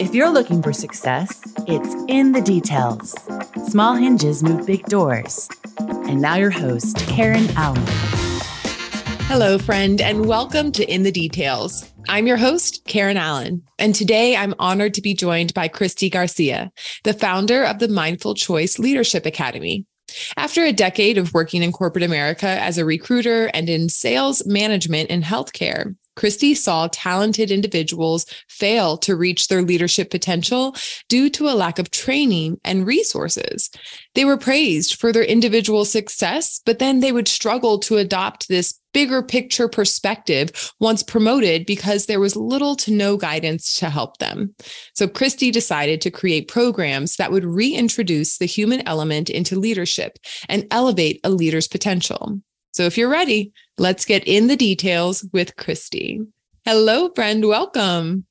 If you're looking for success, it's in the details. Small hinges move big doors. And now, your host, Karen Allen. Hello, friend, and welcome to In the Details. I'm your host, Karen Allen, and today I'm honored to be joined by Christie Garcia, the founder of the Mindful Choice Leadership Academy. After a decade of working in corporate America as a recruiter and in sales management in healthcare, Christie saw talented individuals fail to reach their leadership potential due to a lack of training and resources. They were praised for their individual success, but then they would struggle to adopt this bigger picture perspective once promoted because there was little to no guidance to help them. So Christie decided to create programs that would reintroduce the human element into leadership and elevate a leader's potential. So if you're ready, let's get in the details with Christie. Hello, friend. Welcome.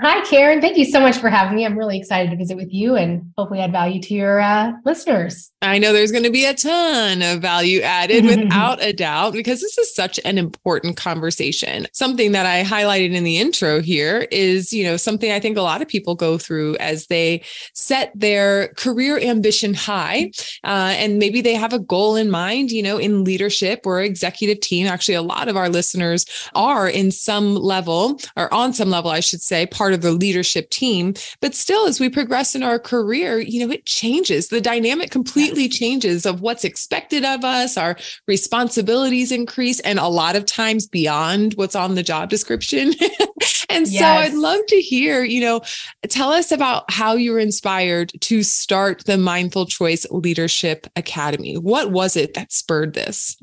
Hi, Karen. Thank you so much for having me. I'm really excited to visit with you and hopefully add value to your uh, listeners. I know there's going to be a ton of value added without a doubt because this is such an important conversation. Something that I highlighted in the intro here is, you know, something I think a lot of people go through as they set their career ambition high. Uh, and maybe they have a goal in mind, you know, in leadership or executive team. Actually, a lot of our listeners are in some level or on some level, I should say, part of the leadership team. But still, as we progress in our career, you know, it changes. The dynamic completely yes. changes of what's expected of us. Our responsibilities increase, and a lot of times beyond what's on the job description. and yes. so I'd love to hear, you know, tell us about how you were inspired to start the Mindful Choice Leadership Academy. What was it that spurred this?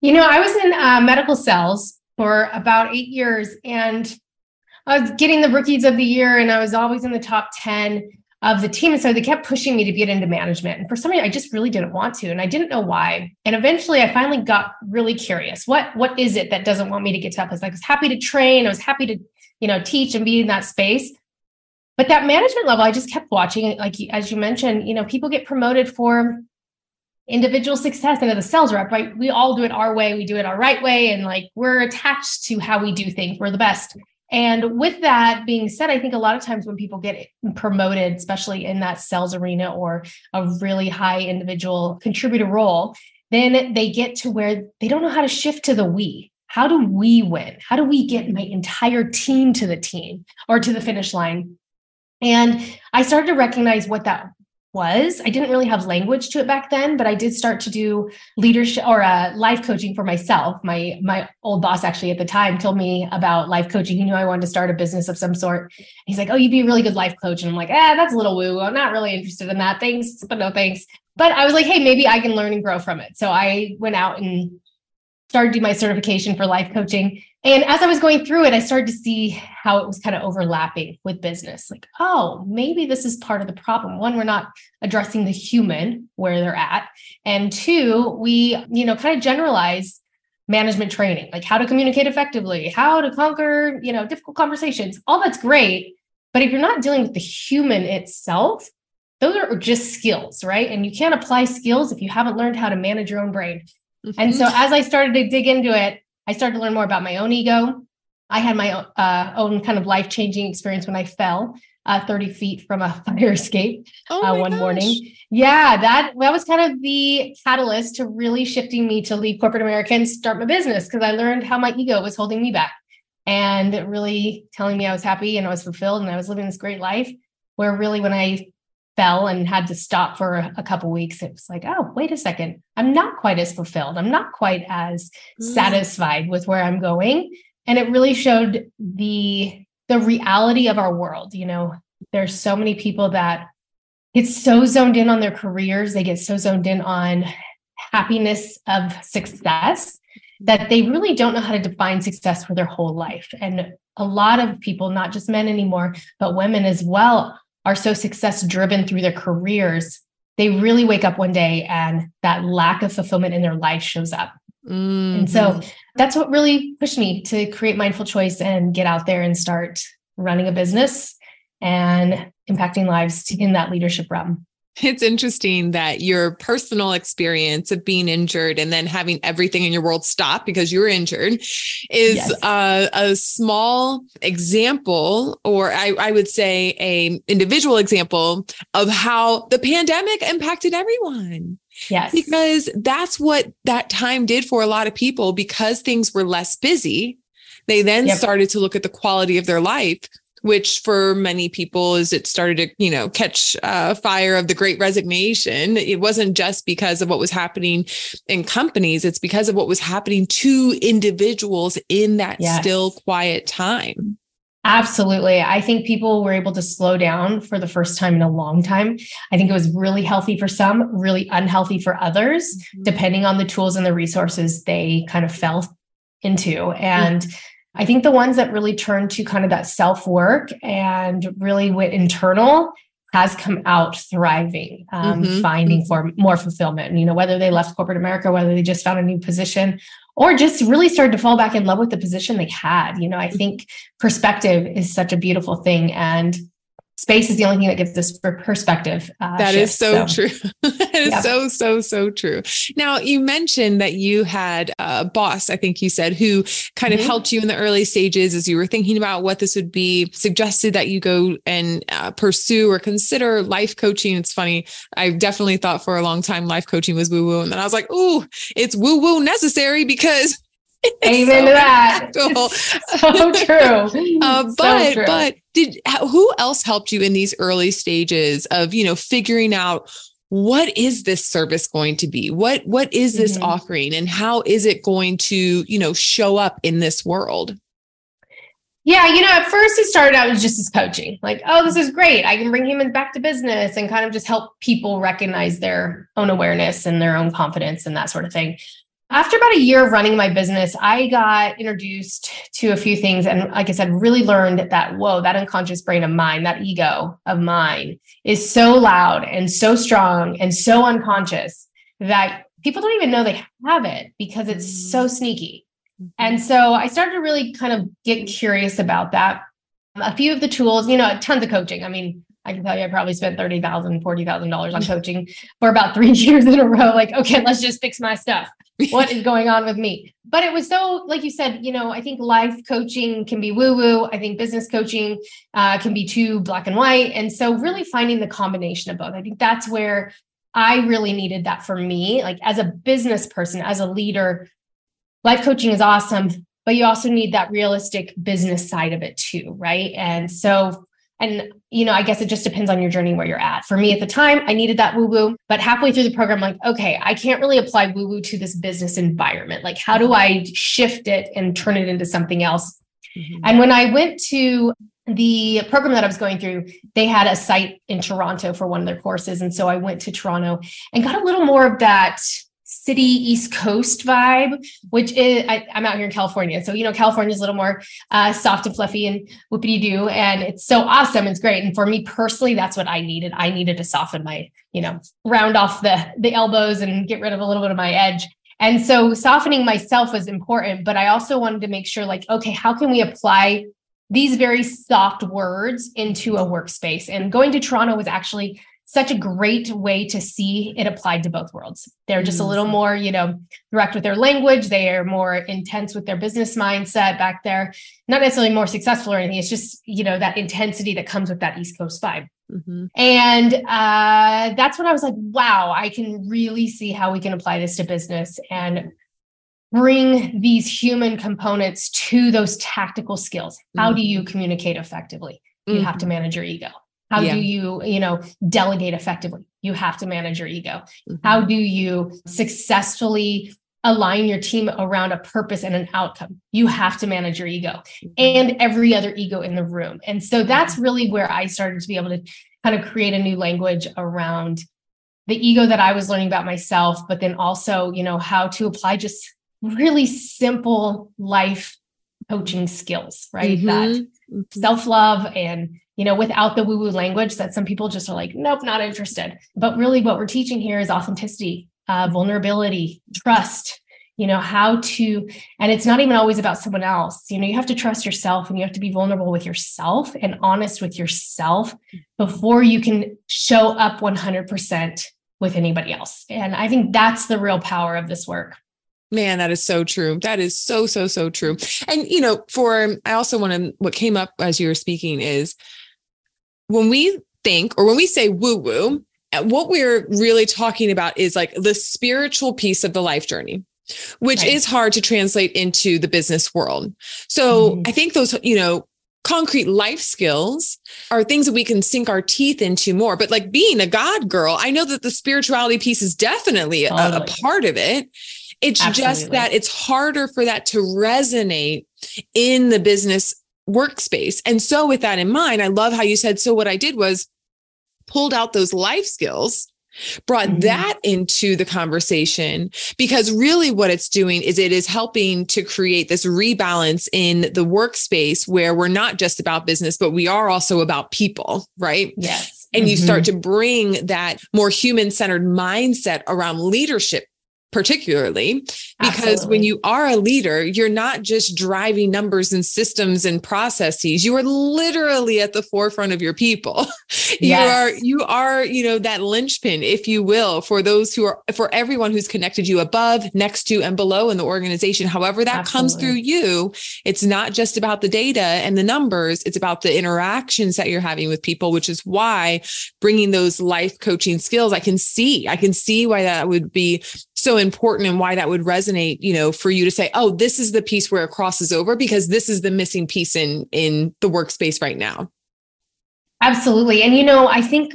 You know, I was in uh, medical sales for about eight years and I was getting the rookies of the year and I was always in the top 10 of the team. And so they kept pushing me to get into management. And for some reason, I just really didn't want to. And I didn't know why. And eventually I finally got really curious. What what is it that doesn't want me to get to that place? I was happy to train, I was happy to, you know, teach and be in that space. But that management level, I just kept watching. Like as you mentioned, you know, people get promoted for individual success into the sales rep, right? We all do it our way, we do it our right way, and like we're attached to how we do things. We're the best. And with that being said, I think a lot of times when people get promoted, especially in that sales arena or a really high individual contributor role, then they get to where they don't know how to shift to the we. How do we win? How do we get my entire team to the team or to the finish line? And I started to recognize what that was. I didn't really have language to it back then, but I did start to do leadership or uh, life coaching for myself. My my old boss actually at the time told me about life coaching. He knew I wanted to start a business of some sort. He's like, "Oh, you'd be a really good life coach," and I'm like, "Ah, that's a little woo. I'm not really interested in that. Thanks, but no thanks." But I was like, "Hey, maybe I can learn and grow from it." So I went out and started to do my certification for life coaching and as I was going through it, I started to see how it was kind of overlapping with business. Like, oh, maybe this is part of the problem. One, we're not addressing the human where they're at. And two, we, you know, kind of generalize management training, like how to communicate effectively, how to conquer, you know, difficult conversations. All that's great. But if you're not dealing with the human itself, those are just skills, right? And you can't apply skills if you haven't learned how to manage your own brain. Mm-hmm. And so as I started to dig into it, I started to learn more about my own ego. I had my uh, own kind of life changing experience when I fell uh, 30 feet from a fire escape oh uh, one gosh. morning. Yeah, that that was kind of the catalyst to really shifting me to leave corporate America and start my business because I learned how my ego was holding me back and really telling me I was happy and I was fulfilled and I was living this great life. Where really, when I fell and had to stop for a, couple weeks it was like oh wait a second. I'm not quite as fulfilled. I'm not quite as mm. satisfied with where i'm going. And it really showed the the reality of our world you know? There's so many people that get so zoned in on their careers. They get so zoned in on happiness of success that they really don't know how to define success for their whole life. And a lot of people not just men anymore but women as well are so success driven through their careers, they really wake up one day and that lack of fulfillment in their life shows up. Mm-hmm. And so mm-hmm. that's what really pushed me to create Mindful Choice and get out there and start running a business and impacting lives in that leadership realm. It's interesting that your personal experience of being injured and then having everything in your world stop because you're injured is yes. uh, a small example, or I, I would say a individual example of how the pandemic impacted everyone. Yes. Because that's what that time did for a lot of people because things were less busy. They then yep. started to look at the quality of their life which for many people is it started to you know catch uh, fire of the great resignation it wasn't just because of what was happening in companies it's because of what was happening to individuals in that yes. still quiet time Absolutely. I think people were able to slow down for the first time in a long time. I think it was really healthy for some, really unhealthy for others, mm-hmm. depending on the tools and the resources they kind of fell into. And mm-hmm. I think the ones that really turned to kind of that self work and really went internal has come out thriving, um, mm-hmm. finding for more fulfillment. You know, whether they left corporate America, whether they just found a new position, or just really started to fall back in love with the position they had. You know, I mm-hmm. think perspective is such a beautiful thing, and space is the only thing that gives us perspective. Uh, that shifts, is so, so, true. that is yeah. so, so, so true. Now, you mentioned that you had a boss, I think you said, who kind mm-hmm. of helped you in the early stages as you were thinking about what this would be, suggested that you go and uh, pursue or consider life coaching. It's funny. I definitely thought for a long time life coaching was woo woo. And then I was like, ooh, it's woo woo necessary because Amen so to that. so true. Uh, but so true. but did who else helped you in these early stages of you know figuring out what is this service going to be? What what is this mm-hmm. offering, and how is it going to you know show up in this world? Yeah, you know, at first it started out as just as coaching, like, oh, this is great. I can bring humans back to business and kind of just help people recognize their own awareness and their own confidence and that sort of thing after about a year of running my business, I got introduced to a few things. And like I said, really learned that, whoa, that unconscious brain of mine, that ego of mine is so loud and so strong and so unconscious that people don't even know they have it because it's so mm. sneaky. Mm-hmm. And so I started to really kind of get curious about that. A few of the tools, you know, tons of coaching. I mean, I can tell you I probably spent $30,000, $40,000 on coaching for about three years in a row. Like, okay, let's just fix my stuff. What is going on with me? But it was so, like you said, you know, I think life coaching can be woo woo. I think business coaching uh, can be too black and white. And so, really finding the combination of both. I think that's where I really needed that for me. Like, as a business person, as a leader, life coaching is awesome, but you also need that realistic business side of it too. Right. And so, and, you know, I guess it just depends on your journey where you're at. For me at the time, I needed that woo woo. But halfway through the program, I'm like, okay, I can't really apply woo woo to this business environment. Like, how do I shift it and turn it into something else? Mm-hmm. And when I went to the program that I was going through, they had a site in Toronto for one of their courses. And so I went to Toronto and got a little more of that city East Coast vibe, which is I, am out here in California. So, you know, California is a little more uh, soft and fluffy and whoopity doo. And it's so awesome. It's great. And for me personally, that's what I needed. I needed to soften my, you know, round off the the elbows and get rid of a little bit of my edge. And so softening myself was important, but I also wanted to make sure like, okay, how can we apply these very soft words into a workspace? And going to Toronto was actually such a great way to see it applied to both worlds. They're just mm-hmm. a little mm-hmm. more, you know, direct with their language. They are more intense with their business mindset back there. Not necessarily more successful or anything. It's just, you know, that intensity that comes with that East Coast vibe. Mm-hmm. And uh, that's when I was like, wow, I can really see how we can apply this to business and bring these human components to those tactical skills. How mm-hmm. do you communicate effectively? You have to mm-hmm. manage your ego. How yeah. do you, you know, delegate effectively? You have to manage your ego. Mm-hmm. How do you successfully align your team around a purpose and an outcome? You have to manage your ego mm-hmm. and every other ego in the room. And so that's really where I started to be able to kind of create a new language around the ego that I was learning about myself, but then also, you know, how to apply just really simple life coaching skills, right? Mm-hmm. That mm-hmm. self love and you know, without the woo woo language that some people just are like, nope, not interested. But really, what we're teaching here is authenticity, uh, vulnerability, trust, you know how to and it's not even always about someone else you know you have to trust yourself and you have to be vulnerable with yourself and honest with yourself before you can show up 100% with anybody else and i think that's the real power of this work Man, that is so true. That is so, so, so true. And, you know, for, I also want to, what came up as you were speaking is when we think, or when we say woo woo, what we're really talking about is like the spiritual piece of the life journey which right. is hard to translate into the business world. So mm-hmm. I think those, you know, concrete life skills are things that we can sink our teeth into more. But like being a God girl, I know that the spirituality piece is definitely totally. a, a, part of it. It's Absolutely. just that it's harder for that to resonate in the business workspace. And so, with that in mind, I love how you said, so what I did was pulled out those life skills brought mm-hmm. that into the conversation because really what it's doing is it is helping to create this rebalance in the workspace where we're not just about business but we are also about people right yes and mm-hmm. you start mm-hmm. to bring that more human centered mindset around leadership particularly because Absolutely. when you are a leader you're not just driving numbers and systems and processes you are literally at the forefront of your people yes. you are you are you know that linchpin if you will for those who are for everyone who's connected you above next to and below in the organization however that Absolutely. comes through you it's not just about the data and the numbers it's about the interactions that you're having with people which is why bringing those life coaching skills i can see i can see why that would be so important and why that would resonate you know for you to say oh this is the piece where it crosses over because this is the missing piece in in the workspace right now. Absolutely. And you know i think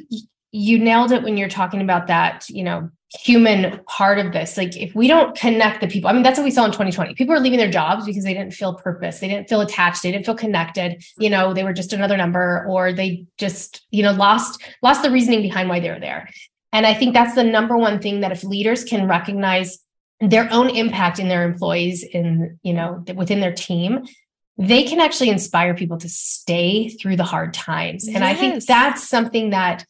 you nailed it when you're talking about that you know human part of this. Like if we don't connect the people i mean that's what we saw in 2020 people are leaving their jobs because they didn't feel purpose. They didn't feel attached. They didn't feel connected. You know they were just another number or they just you know lost lost the reasoning behind why they were there and I think that's the number one thing that if leaders can recognize their own impact in their employees in, you know, within their team, they can actually inspire people to stay through the hard times. And yes. I think that's something that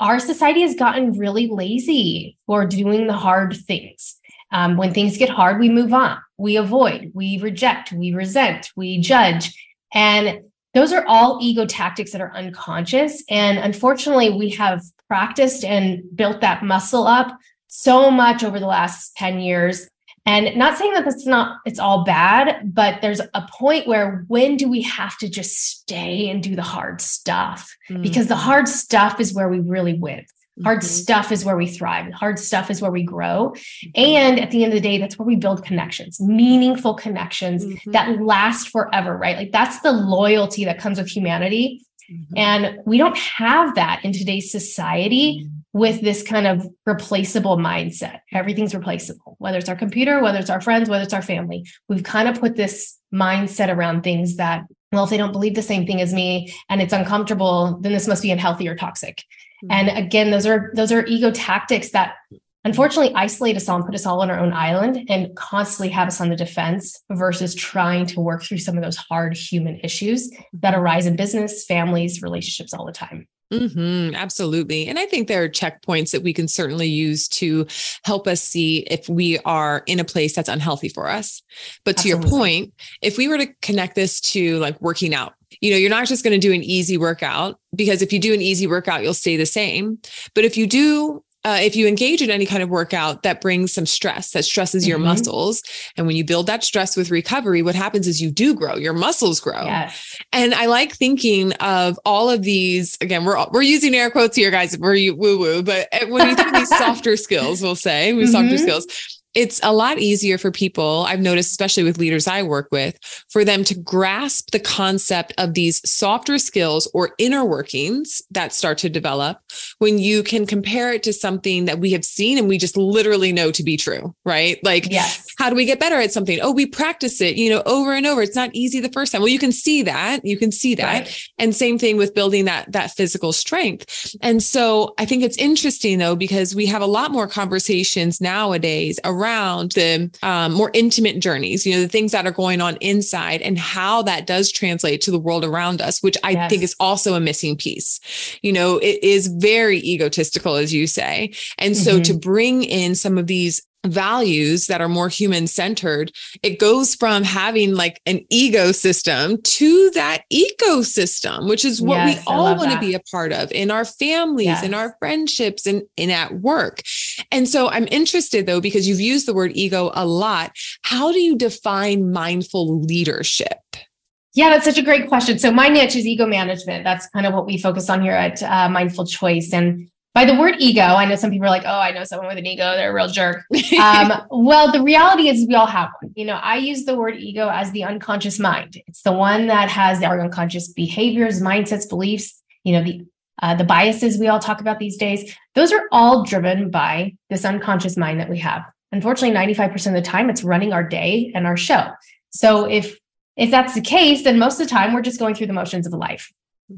our society has gotten really lazy for doing the hard things. Um, when things get hard, we move on, we avoid, we reject, we resent, we judge. And those are all ego tactics that are unconscious. And unfortunately, we have practiced and built that muscle up so much over the last 10 years. And not saying that that's not, it's all bad, but there's a point where when do we have to just stay and do the hard stuff? Mm-hmm. Because the hard stuff is where we really win. Hard mm-hmm. stuff is where we thrive. Hard stuff is where we grow. Mm-hmm. And at the end of the day, that's where we build connections, meaningful connections mm-hmm. that last forever, right? Like that's the loyalty that comes with humanity. Mm-hmm. And we don't have that in today's society mm-hmm. with this kind of replaceable mindset. Everything's replaceable, whether it's our computer, whether it's our friends, whether it's our family. We've kind of put this mindset around things that, well, if they don't believe the same thing as me and it's uncomfortable, then this must be unhealthy or toxic. And mm-hmm. again, those are those are ego tactics that unfortunately isolate us all and put us all on our own island and constantly have us on the defense versus trying to work through some of those hard human issues that mm-hmm. arise in business, families, relationships all the time. Mm-hmm, absolutely. And I think there are checkpoints that we can certainly use to help us see if we are in a place that's unhealthy for us. But to absolutely. your point, if we were to connect this to like working out, you know, you're not just going to do an easy workout because if you do an easy workout, you'll stay the same. But if you do uh, if you engage in any kind of workout that brings some stress, that stresses your mm-hmm. muscles. And when you build that stress with recovery, what happens is you do grow, your muscles grow. Yes. And I like thinking of all of these, again, we're, all, we're using air quotes here, guys, we're woo woo, but uh, when you think of these softer skills, we'll say, we mm-hmm. softer skills, it's a lot easier for people, I've noticed, especially with leaders I work with, for them to grasp the concept of these softer skills or inner workings that start to develop when you can compare it to something that we have seen and we just literally know to be true, right? Like, yes. how do we get better at something? Oh, we practice it, you know, over and over. It's not easy the first time. Well, you can see that. You can see that. Right. And same thing with building that that physical strength. And so I think it's interesting though, because we have a lot more conversations nowadays around around the um, more intimate journeys, you know, the things that are going on inside and how that does translate to the world around us, which I yes. think is also a missing piece. You know, it is very egotistical, as you say. And so mm-hmm. to bring in some of these values that are more human centered, it goes from having like an egosystem to that ecosystem, which is what yes, we all want to be a part of in our families, yes. in our friendships, and, and at work. And so I'm interested though, because you've used the word ego a lot. How do you define mindful leadership? Yeah, that's such a great question. So my niche is ego management. That's kind of what we focus on here at uh, Mindful Choice. And by the word ego, I know some people are like, oh, I know someone with an ego, they're a real jerk. Um, well, the reality is we all have one. You know, I use the word ego as the unconscious mind. It's the one that has our unconscious behaviors, mindsets, beliefs, you know, the uh, the biases we all talk about these days. Those are all driven by this unconscious mind that we have. Unfortunately, 95% of the time it's running our day and our show. So if if that's the case, then most of the time we're just going through the motions of life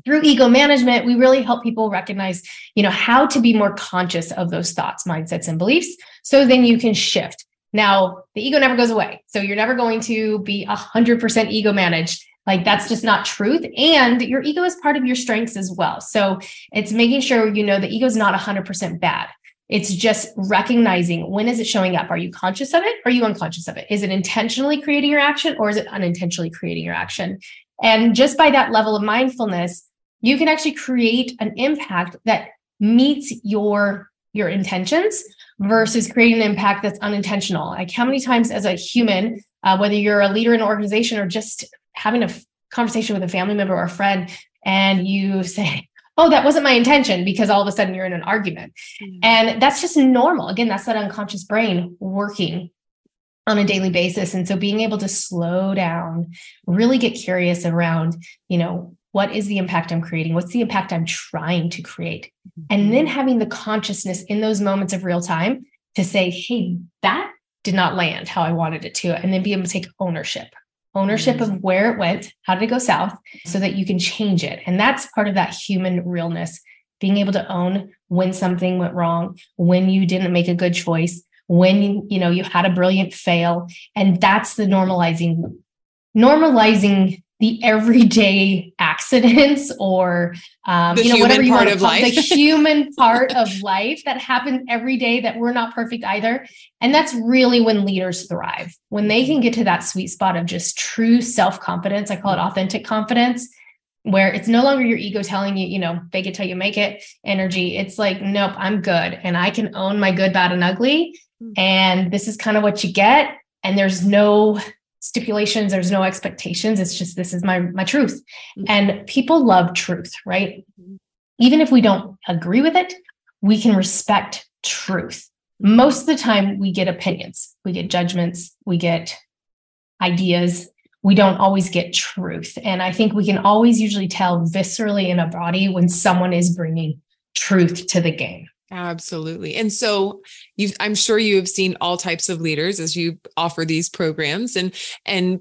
through ego management we really help people recognize you know how to be more conscious of those thoughts mindsets and beliefs so then you can shift. Now the ego never goes away so you're never going to be 100% ego managed. Like that's just not truth and your ego is part of your strengths as well. So it's making sure you know the ego is not 100% bad. It's just recognizing when is it showing up? Are you conscious of it? Are you unconscious of it? Is it intentionally creating your action or is it unintentionally creating your action and just by that level of mindfulness, you can actually create an impact that meets your your intentions versus creating an impact that's unintentional. Like how many times as a human, uh, whether you're a leader in an organization or just having a f- conversation with a family member or a friend, and you say, oh, that wasn't my intention because all of a sudden you're in an argument. Mm-hmm. And that's just normal. Again, that's that unconscious brain working on a daily basis. And so being able to slow down really get curious around you know what is the impact i'm creating? What's the impact i'm trying to create? And then mm-hmm. having the consciousness in those moments of real time to say hey that did not land how i wanted it to and then be able to take ownership ownership of mm-hmm. where it went how did it go south so that you can change it. And that's part of that human realness being able to own when something went wrong when you didn't make a good choice when you know you had a brilliant fail and that's the normalizing normalizing the everyday accidents or um, you know whatever you want to call the human part of life that happens every day that we're not perfect either and that's really when leaders thrive when they can get to that sweet spot of just true self-confidence i call it authentic confidence where it's no longer your ego telling you, you know, fake it till you make it energy. It's like, nope, I'm good and I can own my good, bad, and ugly. Mm. and this is kind of what you get. And there's no stipulations there's no expectations. It's just this is my my truth. Mm-hmm. and people love truth right? Mm-hmm. even if we don't agree with it we can respect truth. Most of the time we get opinions we get judgments we get ideas. We don't always get truth. And i think we can always usually tell viscerally in a body when someone is bringing truth to the game Absolutely. And so you I'm sure you have seen all types of leaders as you offer these programs and and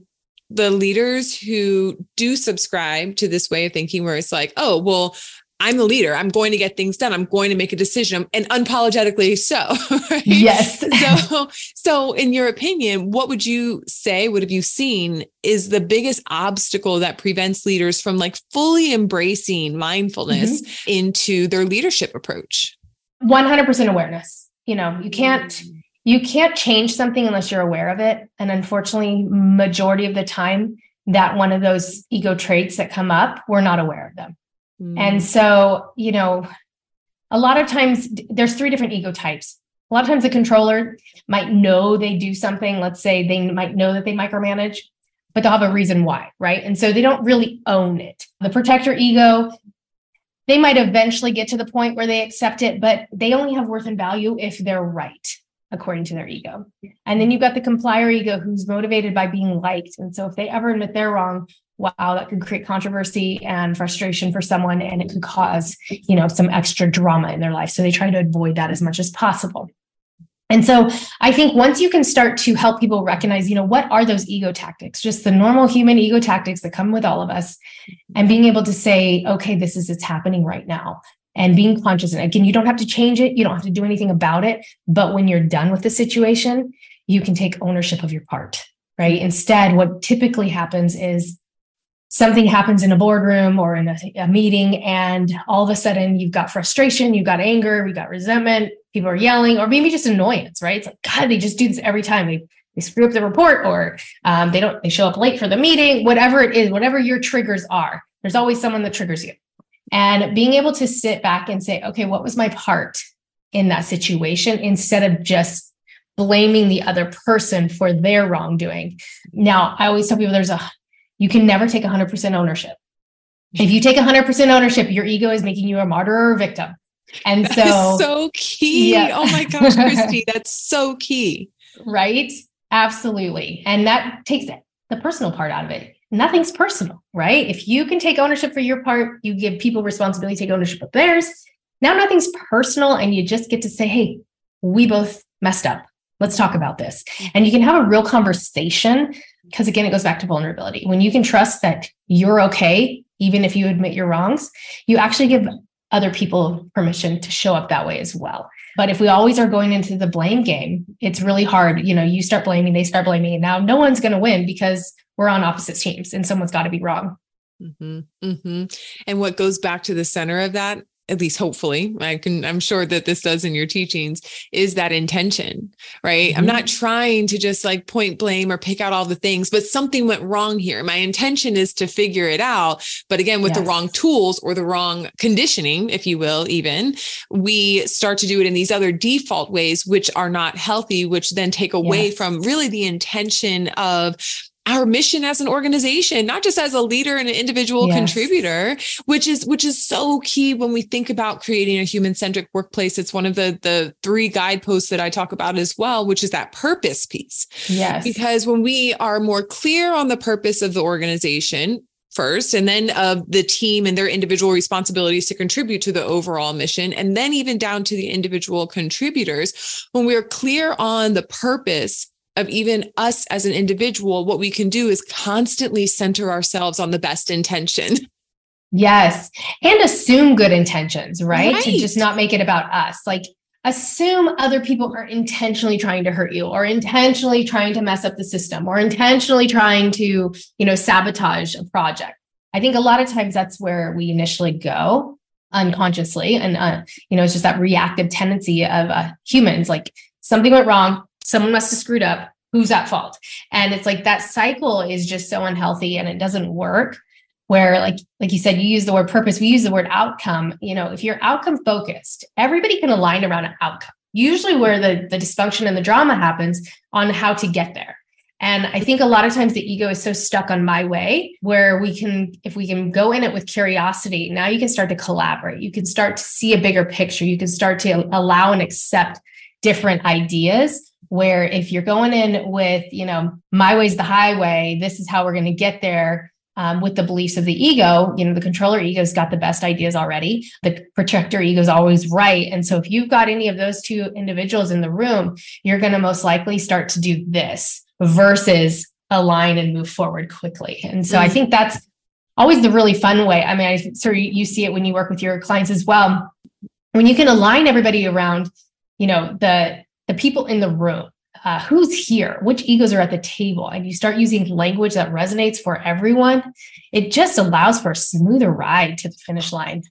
the leaders who do subscribe to this way of thinking where it's like, oh, well, I'm the leader. I'm going to get things done. I'm going to make a decision and unapologetically so. Right? Yes. so, so in your opinion, what would you say, what have you seen is the biggest obstacle that prevents leaders from like fully embracing mindfulness mm-hmm. into their leadership approach? 100% awareness you know you can't mm. you can't change something unless you're aware of it. And unfortunately majority of the time that one of those ego traits that come up we're not aware of them. Mm. and so you know a lot of times there's three different ego types. A lot of times the controller might know they do something let's say they might know that they micromanage but they'll have a reason why right? And so they don't really own it. The protector ego they might eventually get to the point where they accept it, but they only have worth and value if they're right, according to their ego. And then you've got the complier ego who's motivated by being liked. And so if they ever admit they're wrong, wow, that could create controversy and frustration for someone and it could cause, you know, some extra drama in their life. So they try to avoid that as much as possible. And so I think once you can start to help people recognize, you know, what are those ego tactics, just the normal human ego tactics that come with all of us, mm-hmm. and being able to say, okay, this is it's happening right now. And being conscious. And again, you don't have to change it, you don't have to do anything about it. But when you're done with the situation, you can take ownership of your part, right? Mm-hmm. Instead, what typically happens is something happens in a boardroom or in a, a, meeting and all of a sudden you've got frustration you've got anger you've got resentment people are yelling or maybe just annoyance right? It's like god they just do this every time. They, they screw up the report or um, they don't they show up late for the meeting whatever it is whatever your triggers are there's always someone that triggers you. And being able to sit back and say okay what was my part in that situation? instead of just blaming the other person for their wrongdoing. Now i always tell people there's a you can never take 100% ownership. If you take 100% ownership, your ego is making you a martyr or a victim. And so, so key. Yeah. Oh my gosh, Christie, that's so key. Right? Absolutely. And that takes the personal part out of it. Nothing's personal, right? If you can take ownership for your part, you give people responsibility, take ownership of theirs. Now nothing's personal, and you just get to say, hey, we both messed up. Let's talk about this. And you can have a real conversation because again, it goes back to vulnerability. When you can trust that you're okay, even if you admit your wrongs, you actually give other people permission to show up that way as well. But if we always are going into the blame game, it's really hard. You know, you start blaming, they start blaming. And now no one's going to win because we're on opposite teams and someone's got to be wrong. Mm-hmm, mm-hmm. And what goes back to the center of that at least hopefully i can i'm sure that this does in your teachings is that intention right mm-hmm. i'm not trying to just like point blame or pick out all the things but something went wrong here my intention is to figure it out but again with yes. the wrong tools or the wrong conditioning if you will even we start to do it in these other default ways which are not healthy which then take away yes. from really the intention of our mission as an organization not just as a leader and an individual yes. contributor which is which is so key when we think about creating a human centric workplace. It's one of the the three guideposts that I talk about as well which is that purpose piece. Yes. Because when we are more clear on the purpose of the organization first and then of the team and their individual responsibilities to contribute to the overall mission and then even down to the individual contributors when we're clear on the purpose of even us as an individual, what we can do is constantly center ourselves on the best intention. Yes. And assume good intentions, right? right? To just not make it about us. Like assume other people are intentionally trying to hurt you or intentionally trying to mess up the system or intentionally trying to, you know, sabotage a project. I think a lot of times that's where we initially go unconsciously. And, uh, you know, it's just that reactive tendency of uh, humans like something went wrong someone must have screwed up who's at fault? And it's like that cycle is just so unhealthy and it doesn't work where like like you said you use the word purpose we use the word outcome. You know if you're outcome focused everybody can align around an outcome. Usually where the the dysfunction and the drama happens on how to get there. And i think a lot of times the ego is so stuck on my way where we can if we can go in it with curiosity now you can start to collaborate. You can start to see a bigger picture. You can start to allow and accept different ideas where if you're going in with, you know, my way's the highway, this is how we're going to get there. Um, with the beliefs of the ego, you know, the controller ego's got the best ideas already. The protector ego's always right. And so if you've got any of those two individuals in the room, you're going to most likely start to do this versus align and move forward quickly. And so mm-hmm. I think that's always the really fun way. I mean, I so you see it when you work with your clients as well. When you can align everybody around, you know, the the people in the room, uh, who's here, which egos are at the table, and you start using language that resonates for everyone, it just allows for a smoother ride to the finish line.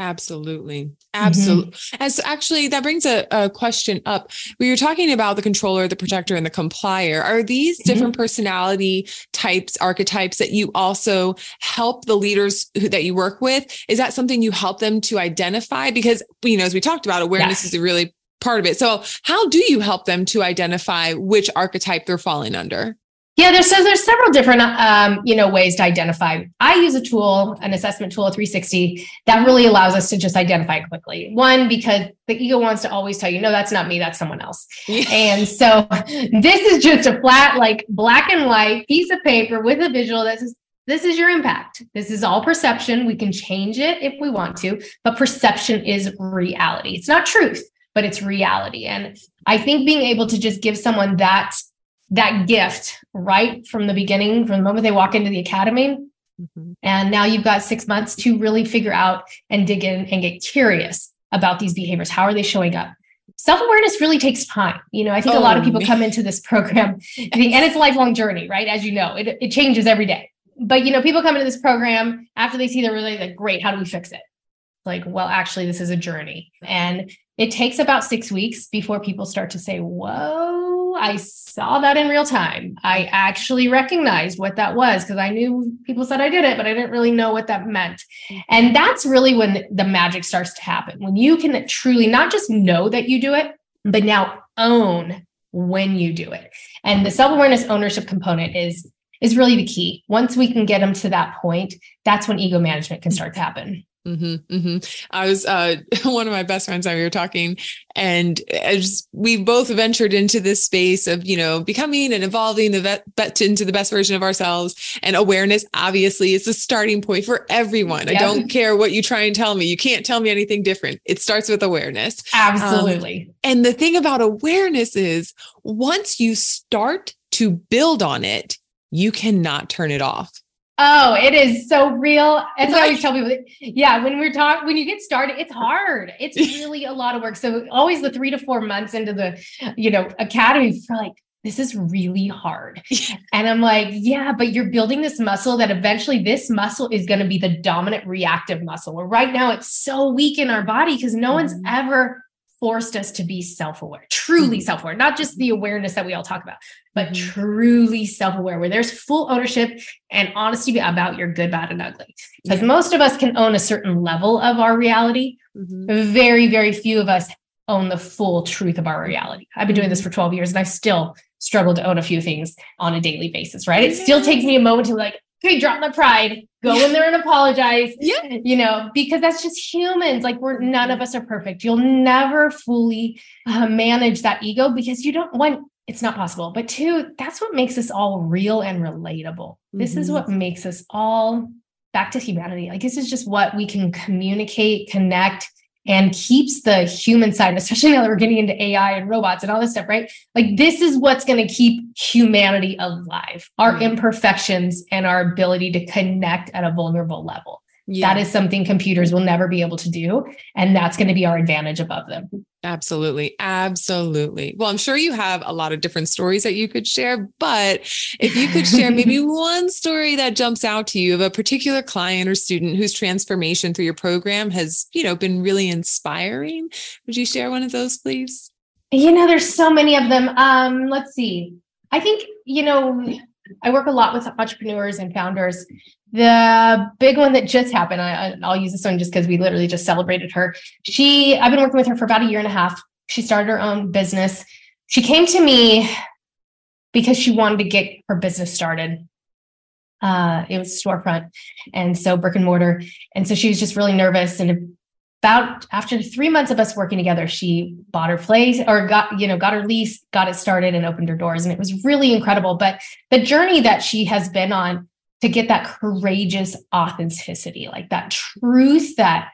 Absolutely. Absolutely. Mm-hmm. As actually, that brings a, a, question up. We were talking about the controller, the protector, and the complier. Are these mm-hmm. different personality types, archetypes that you also help the leaders who, that you work with? Is that something you help them to identify? Because, you know, as we talked about, awareness is a really part of it. So, how do you help them to identify which archetype they're falling under? Yeah, there's so there's several different um, you know ways to identify. I use a tool, an assessment tool, a 360, that really allows us to just identify quickly. One, because the ego wants to always tell you, no, that's not me, that's someone else. and so this is just a flat, like black and white piece of paper with a visual that says, this is your impact. This is all perception. We can change it if we want to, but perception is reality. It's not truth but it's reality. And I think being able to just give someone that that gift right from the beginning, from the moment they walk into the academy, mm-hmm. and now you've got six months to really figure out and dig in and get curious about these behaviors. How are they showing up? Self awareness really takes time. You know, I think oh, a lot of people come into this program, and it's a lifelong journey, right? As you know, it, it changes every day but you know, people come into this program after they see the really like, great, how do we fix it? Like, well, actually, this is a journey. And it takes about six weeks before people start to say, Whoa, I saw that in real time. I actually recognized what that was because I knew people said I did it, but I didn't really know what that meant. Mm-hmm. And that's really when the magic starts to happen. When you can truly not just know that you do it, but now own when you do it. And the self-awareness ownership component is is really the key. Once we can get them to that point, that's when ego management can start to happen. Mm-hmm, mm-hmm. I was uh, one of my best friends and we were talking, and as we both ventured into this space of you know becoming and evolving the vet, into the best version of ourselves. And awareness, obviously, is the starting point for everyone. I don't care what you try and tell me; you can't tell me anything different. It starts with awareness. Absolutely. Um, and the thing about awareness is, once you start to build on it, you cannot turn it off. Oh, it is so real. As I always tell people, yeah, when we're talking, when you get started, it's hard. It's really a lot of work. So always the three to four months into the, you know, academy for like, this is really hard. And I'm like, yeah, but you're building this muscle that eventually this muscle is going to be the dominant reactive muscle. Well, right now it's so weak in our body because no mm-hmm. one's ever forced us to be self-aware, truly mm-hmm. self-aware, not just the awareness that we all talk about, but mm-hmm. truly self-aware, where there's full ownership and honesty about your good, bad, and ugly. Because yeah. most of us can own a certain level of our reality. Mm-hmm. Very, very few of us own the full truth of our reality. I've been doing this mm-hmm. for 12 years and I still struggle to own a few things on a daily basis, right? It still takes me a moment to like, okay, drop my pride, go in there and apologize. Yeah. You know, because that's just humans. Like we're none of us are perfect. You'll never fully uh, manage that ego because you don't want it's not possible. But two, that's what makes us all real and relatable. Mm-hmm. This is mm-hmm. what makes us all back to humanity. Like this is just what we can communicate, connect, and keeps the human side, especially now that we're getting into AI and robots and all this stuff, right? Like this is what's going to keep humanity alive, our mm-hmm. imperfections and our ability to connect at a vulnerable level. Yeah. That is something computers will never be able to do. And that's going to be our advantage above them. Absolutely. Absolutely. Well, I'm sure you have a lot of different stories that you could share, but if you could share maybe one story that jumps out to you of a particular client or student whose transformation through your program has, you know, been really inspiring, would you share one of those, please? You know, there's so many of them. Um, let's see. I think, you know, I work a lot with entrepreneurs and founders the big one that just happened, I, will use this one just because we literally just celebrated her. She, I've been working with her for about a year and a half. She started her own business. She came to me because she wanted to get her business started. Uh, it was storefront, and so brick and mortar. And so she was just really nervous. And about after three months of us working together, she bought her place or got, you know, got her lease, got it started, and opened her doors. And it was really incredible. But the journey that she has been on to get that courageous authenticity, like that truth that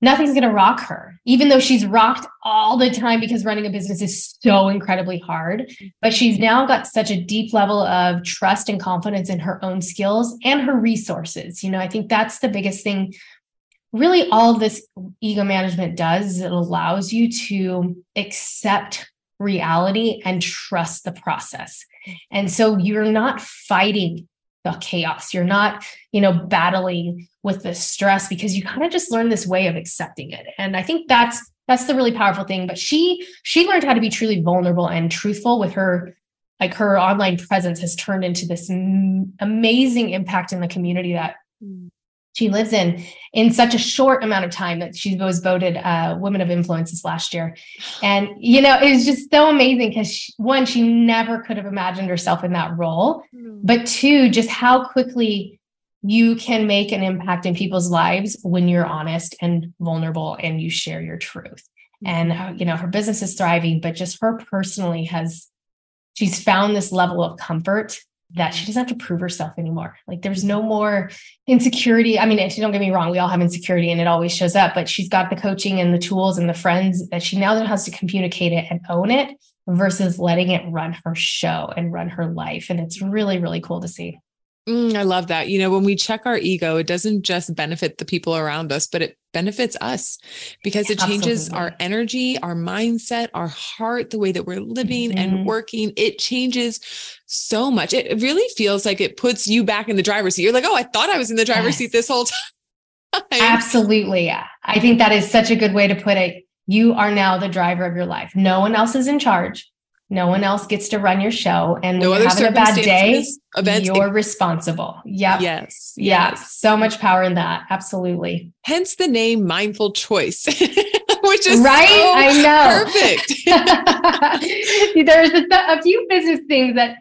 nothing's going to rock her, even though she's rocked all the time because running a business is so incredibly hard. But she's now got such a deep level of trust and confidence in her own skills and her resources. You know, I think that's the biggest thing. Really, all this ego management does is it allows you to accept reality and trust the process. And so you're not fighting chaos. You're not, you know, battling with the stress because you kind of just learn this way of accepting it. And I think that's that's the really powerful thing. But she she learned how to be truly vulnerable and truthful with her like her online presence has turned into this amazing impact in the community that mm she lives in in such a short amount of time that she was voted uh, women of influences last year and you know it was just so amazing because one she never could have imagined herself in that role mm. but two just how quickly you can make an impact in people's lives when you're honest and vulnerable and you share your truth mm. and uh, you know her business is thriving but just her personally has she's found this level of comfort that she doesn't have to prove herself anymore. Like there's no more insecurity. I mean, don't get me wrong, we all have insecurity and it always shows up, but she's got the coaching and the tools and the friends that she now how to communicate it and own it versus letting it run her show and run her life. And it's really, really cool to see. Mm, I love that. You know, when we check our ego, it doesn't just benefit the people around us, but it benefits us because it changes Absolutely. our energy, our mindset, our heart, the way that we're living mm-hmm. and working. It changes so much. It really feels like it puts you back in the driver's seat. You're like, oh, I thought I was in the driver's yes. seat this whole time. Absolutely. I think that is such a good way to put it. You are now the driver of your life. No one else is in charge. No one else gets to run your show. And no when you're having a bad day, events, you're responsible. Yep. Yes. Yeah. Yes. So much power in that. Absolutely. Hence the name Mindful Choice. Which is right. So I know. Perfect. There's a, a few business things that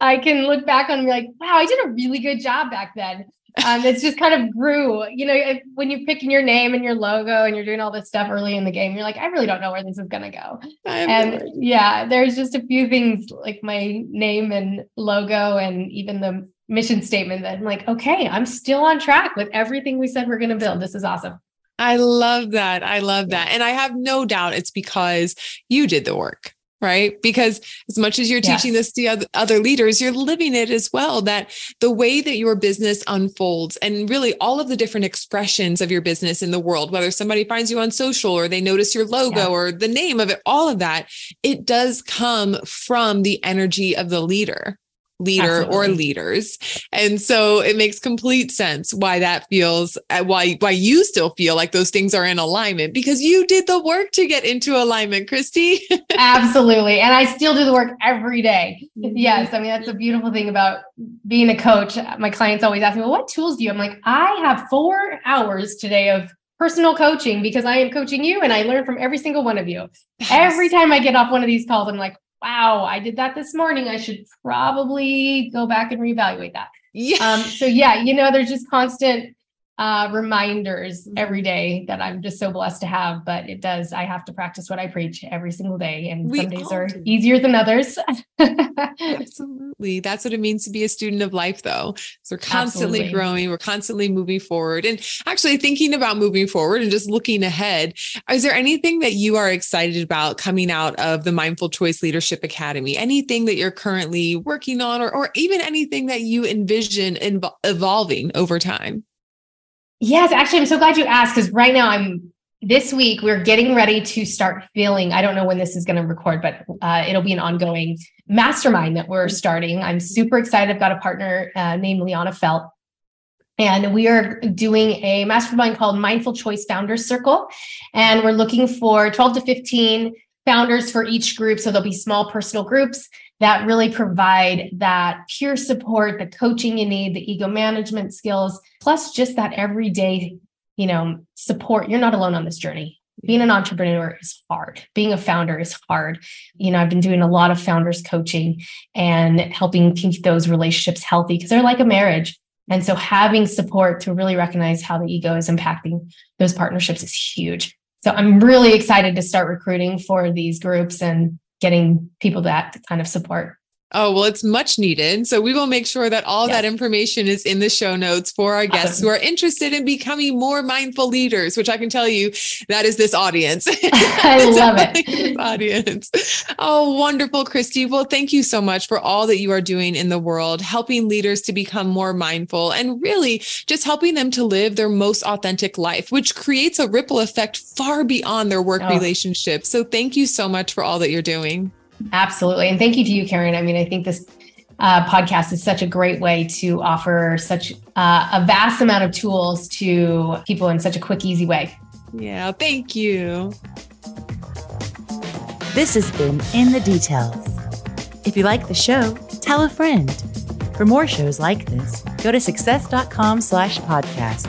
I can look back on and be like, wow, I did a really good job back then um, it's just kind of grew. You know, if, when you're picking your name and your logo and you're doing all this stuff early in the game, you're like, I really don't know where this is going to go. And yeah, there's just a few things like my name and logo and even the mission statement that I'm like, okay, I'm still on track with everything we said we're going to build. This is awesome. I love that. I love that. And I have no doubt it's because you did the work right? Because as much as you're yes. teaching this to other leaders, you're living it as well. That the way that your business unfolds and really all of the different expressions of your business in the world, whether somebody finds you on social or they notice your logo yeah. or the name of it, all of that, it does come from the energy of the leader leader Absolutely. or leaders. And so it makes complete sense why that feels uh, why why you still feel like those things are in alignment because you did the work to get into alignment, Christie. Absolutely. And I still do the work every day. Mm-hmm. Yes, I mean that's a beautiful thing about being a coach. My clients always ask me, "Well, what tools do you?" I'm like, "I have 4 hours today of personal coaching because I am coaching you and I learn from every single one of you. Yes. Every time I get off one of these calls, I'm like, wow, I did that this morning. I should probably go back and reevaluate that. Yeah. Um, so yeah, you know, there's just constant uh, reminders mm-hmm. every day that I'm just so blessed to have. But it does, I have to practice what I preach every single day. And we some days are do. easier than others. Absolutely. That's what it means to be a student of life, though. So we're constantly Absolutely. growing, we're constantly moving forward. And actually thinking about moving forward and just looking ahead, is there anything that you are excited about coming out of the Mindful Choice Leadership Academy? Anything that you're currently working on, or, or even anything that you envision evolving over time? Yes, actually, I'm so glad you asked because right now I'm this week we're getting ready to start feeling. I don't know when this is going to record, but uh, it'll be an ongoing mastermind that we're starting. I'm super excited. I've got a partner uh, named Liana Felt. And we are doing a mastermind called Mindful Choice Founders Circle. And we're looking for 12 to 15 founders for each group. So there'll be small personal groups that really provide that peer support, the coaching you need, the ego management skills, plus just that everyday, you know, support. You're not alone on this journey. Being an entrepreneur is hard. Being a founder is hard. You know, I've been doing a lot of founders coaching and helping keep those relationships healthy because they're like a marriage. And so having support to really recognize how the ego is impacting those partnerships is huge. So I'm really excited to start recruiting for these groups and getting people that kind of support. Oh, well, it's much needed. So we will make sure that all yes. that information is in the show notes for our guests awesome. who are interested in becoming more mindful leaders, which I can tell you that is this audience. I love it. audience. Oh, wonderful, Christie. Well, thank you so much for all that you are doing in the world, helping leaders to become more mindful and really just helping them to live their most authentic life, which creates a ripple effect far beyond their work oh. relationships. So thank you so much for all that you're doing. Absolutely. And thank you to you, Karen. I mean, I think this uh, podcast is such a great way to offer such uh, a vast amount of tools to people in such a quick, easy way. Yeah, thank you. This has been In the Details. If you like the show, tell a friend. For more shows like this, go to success.com slash podcast.